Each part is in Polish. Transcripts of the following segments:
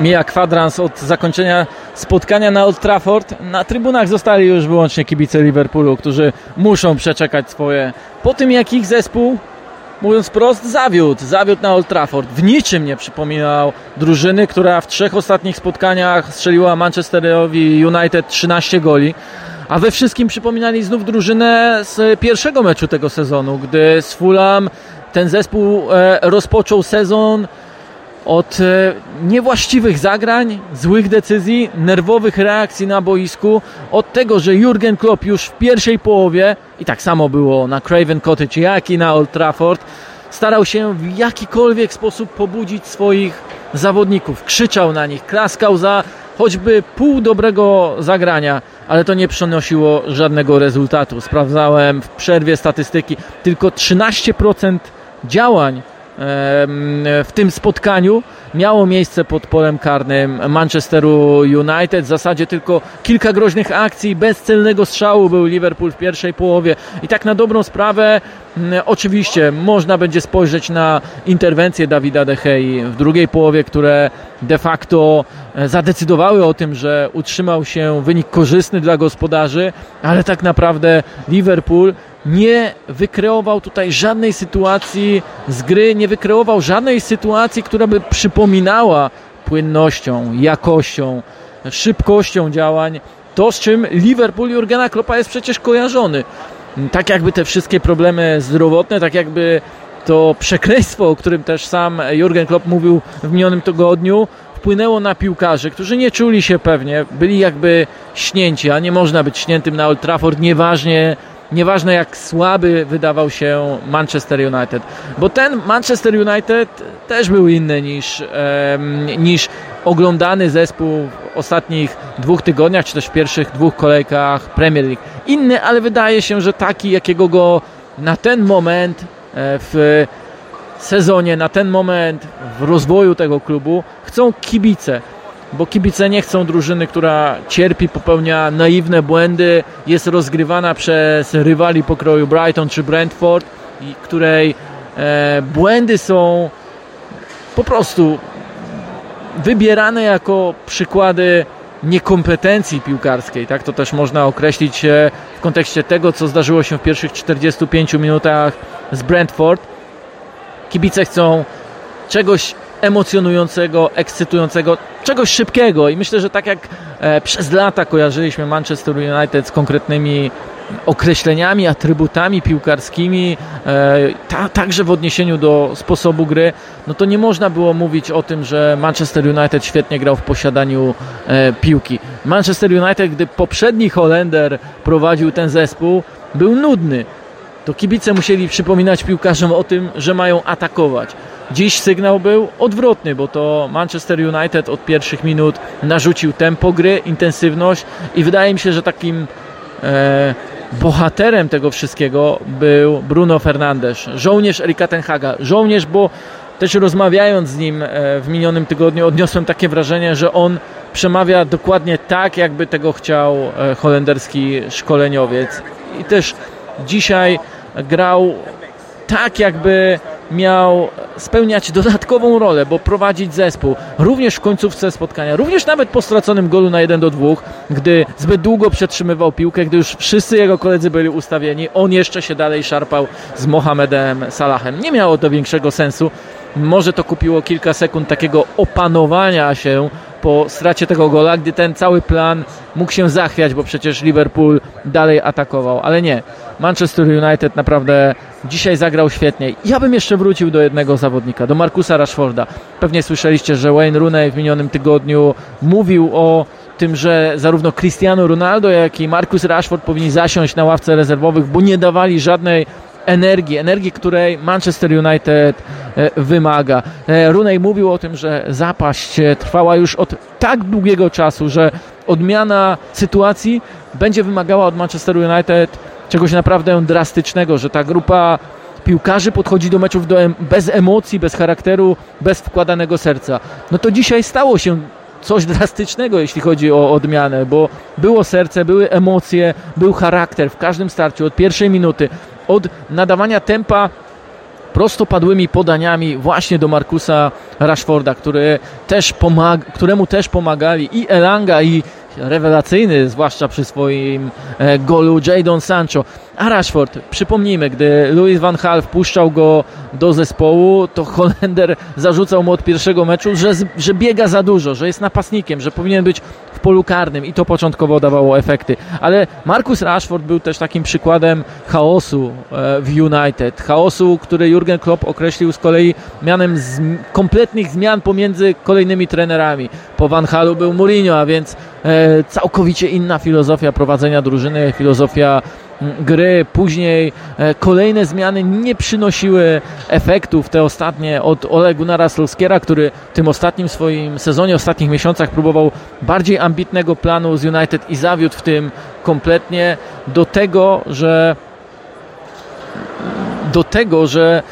mija kwadrans od zakończenia spotkania na Old Trafford. Na trybunach zostali już wyłącznie kibice Liverpoolu, którzy muszą przeczekać swoje. Po tym jak ich zespół, mówiąc prost, zawiódł. Zawiódł na Old Trafford. W niczym nie przypominał drużyny, która w trzech ostatnich spotkaniach strzeliła Manchesterowi United 13 goli. A we wszystkim przypominali znów drużynę z pierwszego meczu tego sezonu, gdy z Fulham ten zespół e, rozpoczął sezon od e, niewłaściwych zagrań, złych decyzji, nerwowych reakcji na boisku, od tego, że Jurgen Klopp już w pierwszej połowie, i tak samo było na Craven Cottage, jak i na Old Trafford, starał się w jakikolwiek sposób pobudzić swoich zawodników. Krzyczał na nich, klaskał za choćby pół dobrego zagrania, ale to nie przynosiło żadnego rezultatu. Sprawdzałem w przerwie statystyki, tylko 13% działań w tym spotkaniu miało miejsce pod polem karnym Manchesteru United. W zasadzie tylko kilka groźnych akcji, bez celnego strzału był Liverpool w pierwszej połowie. I tak na dobrą sprawę, oczywiście można będzie spojrzeć na interwencje Dawida De Gea w drugiej połowie, które de facto e, zadecydowały o tym, że utrzymał się wynik korzystny dla gospodarzy, ale tak naprawdę Liverpool nie wykreował tutaj żadnej sytuacji z gry, nie wykreował żadnej sytuacji, która by przypominała płynnością, jakością, szybkością działań to, z czym Liverpool Jurgena Kloppa jest przecież kojarzony. Tak jakby te wszystkie problemy zdrowotne, tak jakby to przekleństwo, o którym też sam Jurgen Klopp mówił w minionym tygodniu, wpłynęło na piłkarzy, którzy nie czuli się pewnie, byli jakby śnięci, a nie można być śniętym na Old Trafford, nieważnie nieważne jak słaby wydawał się Manchester United, bo ten Manchester United też był inny niż, niż oglądany zespół w ostatnich dwóch tygodniach, czy też w pierwszych dwóch kolejkach Premier League. Inny, ale wydaje się, że taki, jakiego go na ten moment e, w sezonie, na ten moment w rozwoju tego klubu chcą kibice bo kibice nie chcą drużyny, która cierpi, popełnia naiwne błędy, jest rozgrywana przez rywali pokroju Brighton czy Brentford, której e, błędy są po prostu wybierane jako przykłady niekompetencji piłkarskiej. Tak to też można określić w kontekście tego, co zdarzyło się w pierwszych 45 minutach z Brentford. Kibice chcą czegoś emocjonującego, ekscytującego, czegoś szybkiego i myślę, że tak jak e, przez lata kojarzyliśmy Manchester United z konkretnymi określeniami, atrybutami piłkarskimi, e, ta, także w odniesieniu do sposobu gry, no to nie można było mówić o tym, że Manchester United świetnie grał w posiadaniu e, piłki. Manchester United, gdy poprzedni Holender prowadził ten zespół, był nudny. To kibice musieli przypominać piłkarzom o tym, że mają atakować. Dziś sygnał był odwrotny, bo to Manchester United od pierwszych minut narzucił tempo gry, intensywność i wydaje mi się, że takim e, bohaterem tego wszystkiego był Bruno Fernandes, żołnierz Erika Tenhaga. Żołnierz, bo też rozmawiając z nim e, w minionym tygodniu odniosłem takie wrażenie, że on przemawia dokładnie tak, jakby tego chciał e, holenderski szkoleniowiec. I też dzisiaj grał tak, jakby miał spełniać dodatkową rolę, bo prowadzić zespół również w końcówce spotkania, również nawet po straconym golu na 1 do 2, gdy zbyt długo przetrzymywał piłkę, gdy już wszyscy jego koledzy byli ustawieni, on jeszcze się dalej szarpał z Mohamedem Salahem. Nie miało to większego sensu. Może to kupiło kilka sekund takiego opanowania się po stracie tego gola, gdy ten cały plan mógł się zachwiać, bo przecież Liverpool dalej atakował, ale nie. Manchester United naprawdę dzisiaj zagrał świetnie. Ja bym jeszcze wrócił do jednego zawodnika, do Markusa Rashforda. Pewnie słyszeliście, że Wayne Rooney w minionym tygodniu mówił o tym, że zarówno Cristiano Ronaldo, jak i Marcus Rashford powinni zasiąść na ławce rezerwowych, bo nie dawali żadnej energii, energii, której Manchester United e, wymaga. E, Rooney mówił o tym, że zapaść e, trwała już od tak długiego czasu, że odmiana sytuacji będzie wymagała od Manchester United czegoś naprawdę drastycznego, że ta grupa piłkarzy podchodzi do meczów do em bez emocji, bez charakteru, bez wkładanego serca. No to dzisiaj stało się coś drastycznego, jeśli chodzi o odmianę, bo było serce, były emocje, był charakter w każdym starciu od pierwszej minuty, od nadawania tempa prostopadłymi podaniami właśnie do Markusa Rashforda, który też pomag- któremu też pomagali i Elanga i rewelacyjny, zwłaszcza przy swoim e, golu Jadon Sancho. A Rashford, przypomnijmy, gdy Louis van Gaal wpuszczał go do zespołu, to Holender zarzucał mu od pierwszego meczu, że, że biega za dużo, że jest napastnikiem, że powinien być w polu karnym i to początkowo dawało efekty. Ale Marcus Rashford był też takim przykładem chaosu e, w United. Chaosu, który Jurgen Klopp określił z kolei mianem z kompletnych zmian pomiędzy kolejnymi trenerami. Po Van Halu był Mourinho, a więc e, całkowicie inna filozofia prowadzenia drużyny, filozofia gry, później e, kolejne zmiany nie przynosiły efektów, te ostatnie od Ole Gunnara który w tym ostatnim swoim sezonie, ostatnich miesiącach próbował bardziej ambitnego planu z United i zawiódł w tym kompletnie. Do tego, że do tego, że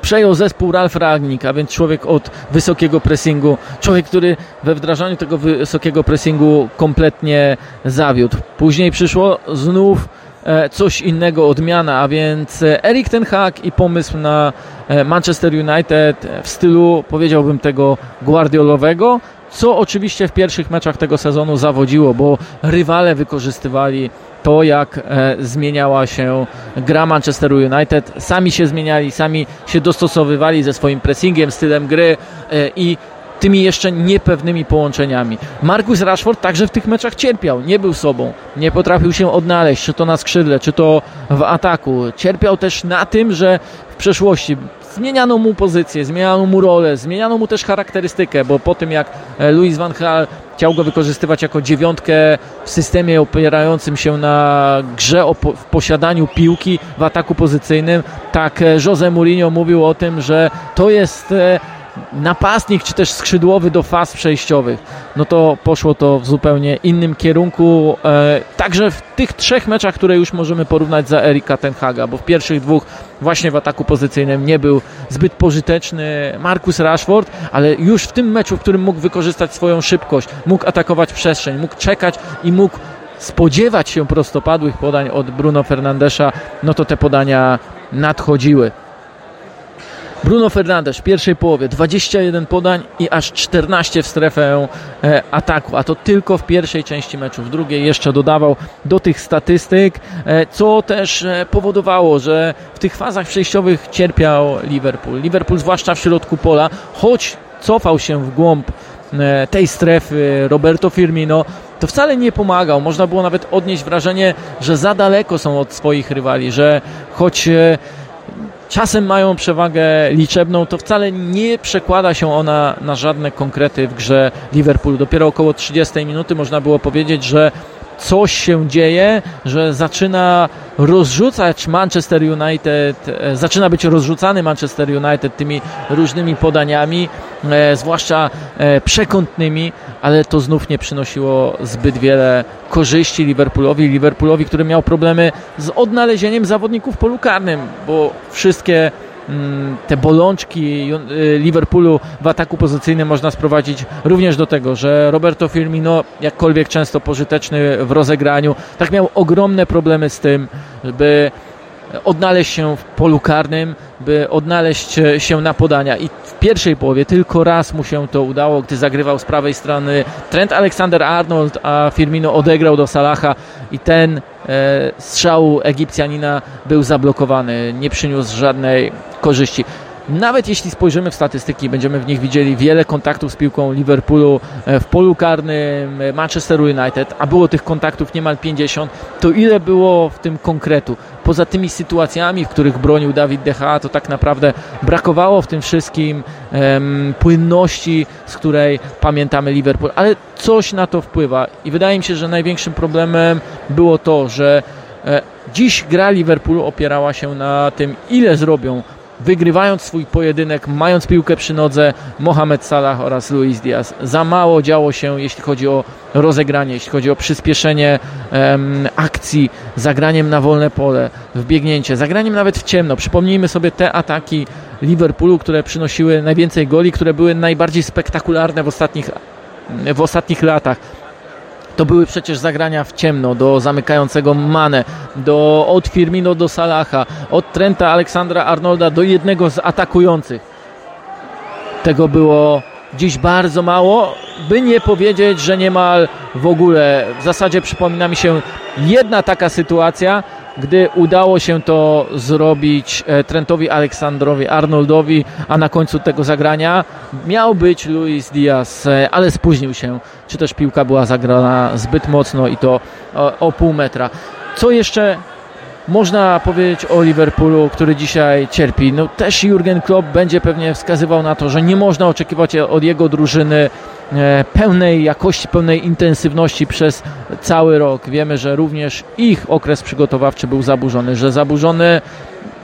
przejął zespół Ralf Ragnik, a więc człowiek od wysokiego pressingu, człowiek, który we wdrażaniu tego wysokiego pressingu kompletnie zawiódł. Później przyszło znów e, coś innego, odmiana, a więc Erik Ten Hag i pomysł na e, Manchester United w stylu, powiedziałbym tego, guardiolowego, co oczywiście w pierwszych meczach tego sezonu zawodziło, bo rywale wykorzystywali to, jak e, zmieniała się gra Manchesteru United. Sami się zmieniali, sami się dostosowywali ze swoim pressingiem, stylem gry e, i tymi jeszcze niepewnymi połączeniami. Marcus Rashford także w tych meczach cierpiał, nie był sobą, nie potrafił się odnaleźć, czy to na skrzydle, czy to w ataku. Cierpiał też na tym, że w przeszłości zmieniano mu pozycję, zmieniano mu rolę, zmieniano mu też charakterystykę, bo po tym jak e, Louis van Gaal chciał go wykorzystywać jako dziewiątkę w systemie opierającym się na grze po, w posiadaniu piłki w ataku pozycyjnym, tak e, Jose Mourinho mówił o tym, że to jest e, napastnik czy też skrzydłowy do faz przejściowych, no to poszło to w zupełnie innym kierunku. E, także w tych trzech meczach, które już możemy porównać za Erika Tenhaga, bo w pierwszych dwóch właśnie w ataku pozycyjnym nie był zbyt pożyteczny Marcus Rashford, ale już w tym meczu, w którym mógł wykorzystać swoją szybkość, mógł atakować przestrzeń, mógł czekać i mógł spodziewać się prostopadłych podań od Bruno Fernandesza, no to te podania nadchodziły. Bruno Fernandes w pierwszej połowie 21 podań i aż 14 w strefę e, ataku, a to tylko w pierwszej części meczu. W drugiej jeszcze dodawał do tych statystyk, e, co też e, powodowało, że w tych fazach przejściowych cierpiał Liverpool. Liverpool zwłaszcza w środku pola, choć cofał się w głąb tej strefy Roberto Firmino, to wcale nie pomagał. Można było nawet odnieść wrażenie, że za daleko są od swoich rywali, że choć czasem mają przewagę liczebną, to wcale nie przekłada się ona na żadne konkrety w grze Liverpoolu. Dopiero około 30 minuty można było powiedzieć, że coś się dzieje, że zaczyna rozrzucać Manchester United, e, zaczyna być rozrzucany Manchester United tymi różnymi podaniami, e, zwłaszcza e, przekątnymi, ale to znów nie przynosiło zbyt wiele korzyści Liverpoolowi. Liverpoolowi, który miał problemy z odnalezieniem zawodników w polu karnym, bo wszystkie te bolączki y, Liverpoolu w ataku pozycyjnym można sprowadzić również do tego, że Roberto Firmino, jakkolwiek często pożyteczny w rozegraniu, tak miał ogromne problemy z tym, by odnaleźć się w polu karnym, by odnaleźć się na podania. I w pierwszej połowie tylko raz mu się to udało, gdy zagrywał z prawej strony Trent Alexander-Arnold, a Firmino odegrał do Salaha i ten e, strzał Egipcjanina był zablokowany, nie przyniósł żadnej korzyści. Nawet jeśli spojrzymy w statystyki, będziemy w nich widzieli wiele kontaktów z piłką Liverpoolu e, w polu karnym e, Manchester United, a było tych kontaktów niemal 50, to ile było w tym konkretu? Poza tymi sytuacjami, w których bronił Dawid Gea, to tak naprawdę brakowało w tym wszystkim płynności, z której pamiętamy Liverpool, ale coś na to wpływa i wydaje mi się, że największym problemem było to, że e, Dziś gra Liverpoolu opierała się na tym, ile zrobią wygrywając swój pojedynek, mając piłkę przy nodze Mohamed Salah oraz Luis Diaz. Za mało działo się, jeśli chodzi o rozegranie, jeśli chodzi o przyspieszenie um, akcji, zagraniem na wolne pole, wbiegnięcie, zagraniem nawet w ciemno. Przypomnijmy sobie te ataki Liverpoolu, które przynosiły najwięcej goli, które były najbardziej spektakularne w ostatnich, w ostatnich latach To były przecież zagrania w ciemno do zamykającego Mane, do, od Firmino do Salaha, od Trenta Aleksandra Arnolda do jednego z atakujących. Tego było dziś bardzo mało, by nie powiedzieć, że niemal w ogóle. W zasadzie przypomina mi się jedna taka sytuacja, gdy udało się to zrobić e, Trentowi Aleksandrowi Arnoldowi, a na końcu tego zagrania miał być Luis Diaz, e, ale spóźnił się, czy też piłka była zagrana zbyt mocno i to o, o pół metra. Co jeszcze można powiedzieć o Liverpoolu, który dzisiaj cierpi. No też Jurgen Klopp będzie pewnie wskazywał na to, że nie można oczekiwać od jego drużyny e, pełnej jakości, pełnej intensywności przez cały rok. Wiemy, że również ich okres przygotowawczy był zaburzony, że zaburzony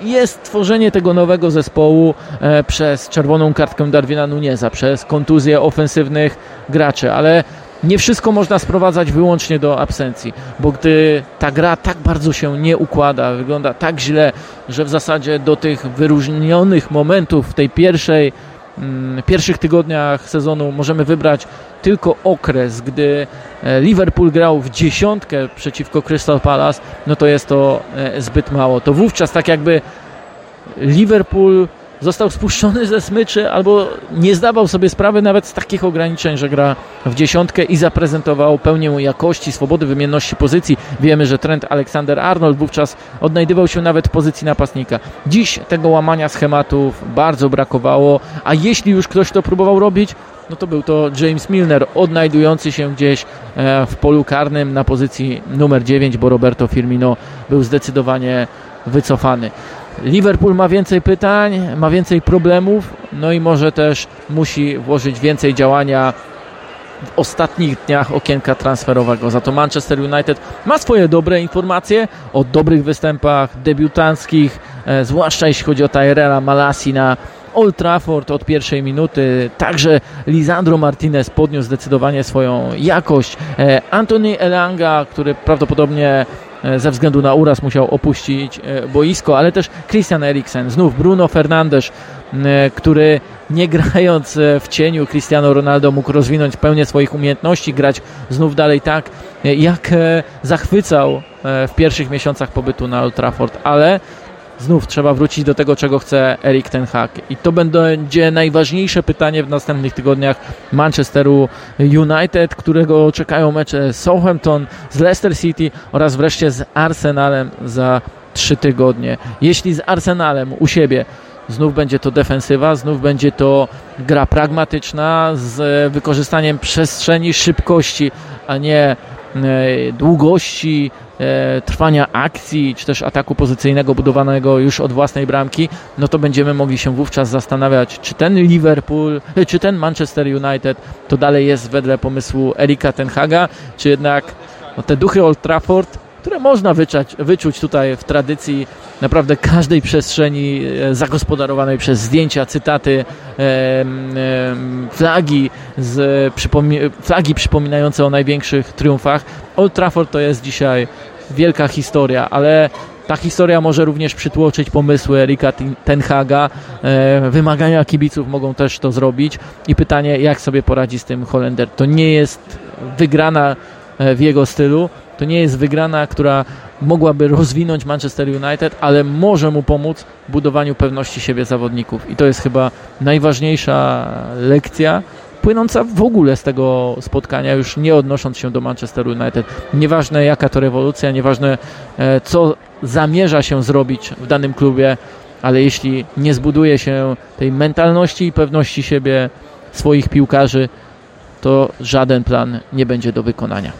jest tworzenie tego nowego zespołu e, przez czerwoną kartkę Darwina Nuneza, przez kontuzję ofensywnych graczy, ale nie wszystko można sprowadzać wyłącznie do absencji, bo gdy ta gra tak bardzo się nie układa, wygląda tak źle, że w zasadzie do tych wyróżnionych momentów w tej pierwszej mm, pierwszych tygodniach sezonu możemy wybrać tylko okres, gdy e, Liverpool grał w dziesiątkę przeciwko Crystal Palace, no to jest to e, zbyt mało. To wówczas tak jakby Liverpool został spuszczony ze smyczy albo nie zdawał sobie sprawy nawet z takich ograniczeń, że gra w dziesiątkę i zaprezentował pełnię jakości, swobody, wymienności pozycji. Wiemy, że trend Aleksander Arnold wówczas odnajdywał się nawet w pozycji napastnika. Dziś tego łamania schematów bardzo brakowało, a jeśli już ktoś to próbował robić, no to był to James Milner, odnajdujący się gdzieś e, w polu karnym na pozycji numer 9, bo Roberto Firmino był zdecydowanie wycofany. Liverpool ma więcej pytań, ma więcej problemów, no i może też musi włożyć więcej działania w ostatnich dniach okienka transferowego. Za to Manchester United ma swoje dobre informacje o dobrych występach debiutanckich, e, zwłaszcza jeśli chodzi o Tyrella Malasi na Old Trafford od pierwszej minuty. Także Lisandro Martinez podniósł zdecydowanie swoją jakość. E, Anthony Elanga, który prawdopodobnie ze względu na uraz musiał opuścić e, boisko, ale też Christian Eriksen, znów Bruno Fernandes, który nie grając e, w cieniu Cristiano Ronaldo mógł rozwinąć pełnię swoich umiejętności, grać znów dalej tak, jak zachwycał w pierwszych miesiącach pobytu na Old Trafford, ale znów trzeba wrócić do tego, czego chce Erik Ten Hag. I to będzie najważniejsze pytanie w następnych tygodniach Manchesteru United, którego czekają mecze z Southampton, z Leicester City oraz wreszcie z Arsenalem za trzy tygodnie. Jeśli z Arsenalem u siebie Znów będzie to defensywa, znów będzie to gra pragmatyczna z wykorzystaniem przestrzeni, szybkości, a nie długości e, trwania akcji, czy też ataku pozycyjnego budowanego już od własnej bramki, no to będziemy mogli się wówczas zastanawiać, czy ten Liverpool, e, czy ten Manchester United to dalej jest wedle pomysłu Erika Tenhaga, czy jednak no, te duchy Old Trafford które można wyczać, wyczuć tutaj w tradycji naprawdę każdej przestrzeni e, zagospodarowanej przez zdjęcia, cytaty, e, e, flagi, z, przypomi flagi przypominające o największych triumfach. Old Trafford to jest dzisiaj wielka historia, ale ta historia może również przytłoczyć pomysły Erika Tenhaga. Wymagania kibiców mogą też to zrobić i pytanie, jak sobie poradzi z tym Holender. To nie jest wygrana w jego stylu, to nie jest wygrana, która mogłaby rozwinąć Manchester United, ale może mu pomóc w budowaniu pewności siebie zawodników. I to jest chyba najważniejsza lekcja płynąca w ogóle z tego spotkania, już nie odnosząc się do Manchester United. Nieważne jaka to rewolucja, nieważne e, co zamierza się zrobić w danym klubie, ale jeśli nie zbuduje się tej mentalności i pewności siebie swoich piłkarzy, to żaden plan nie będzie do wykonania.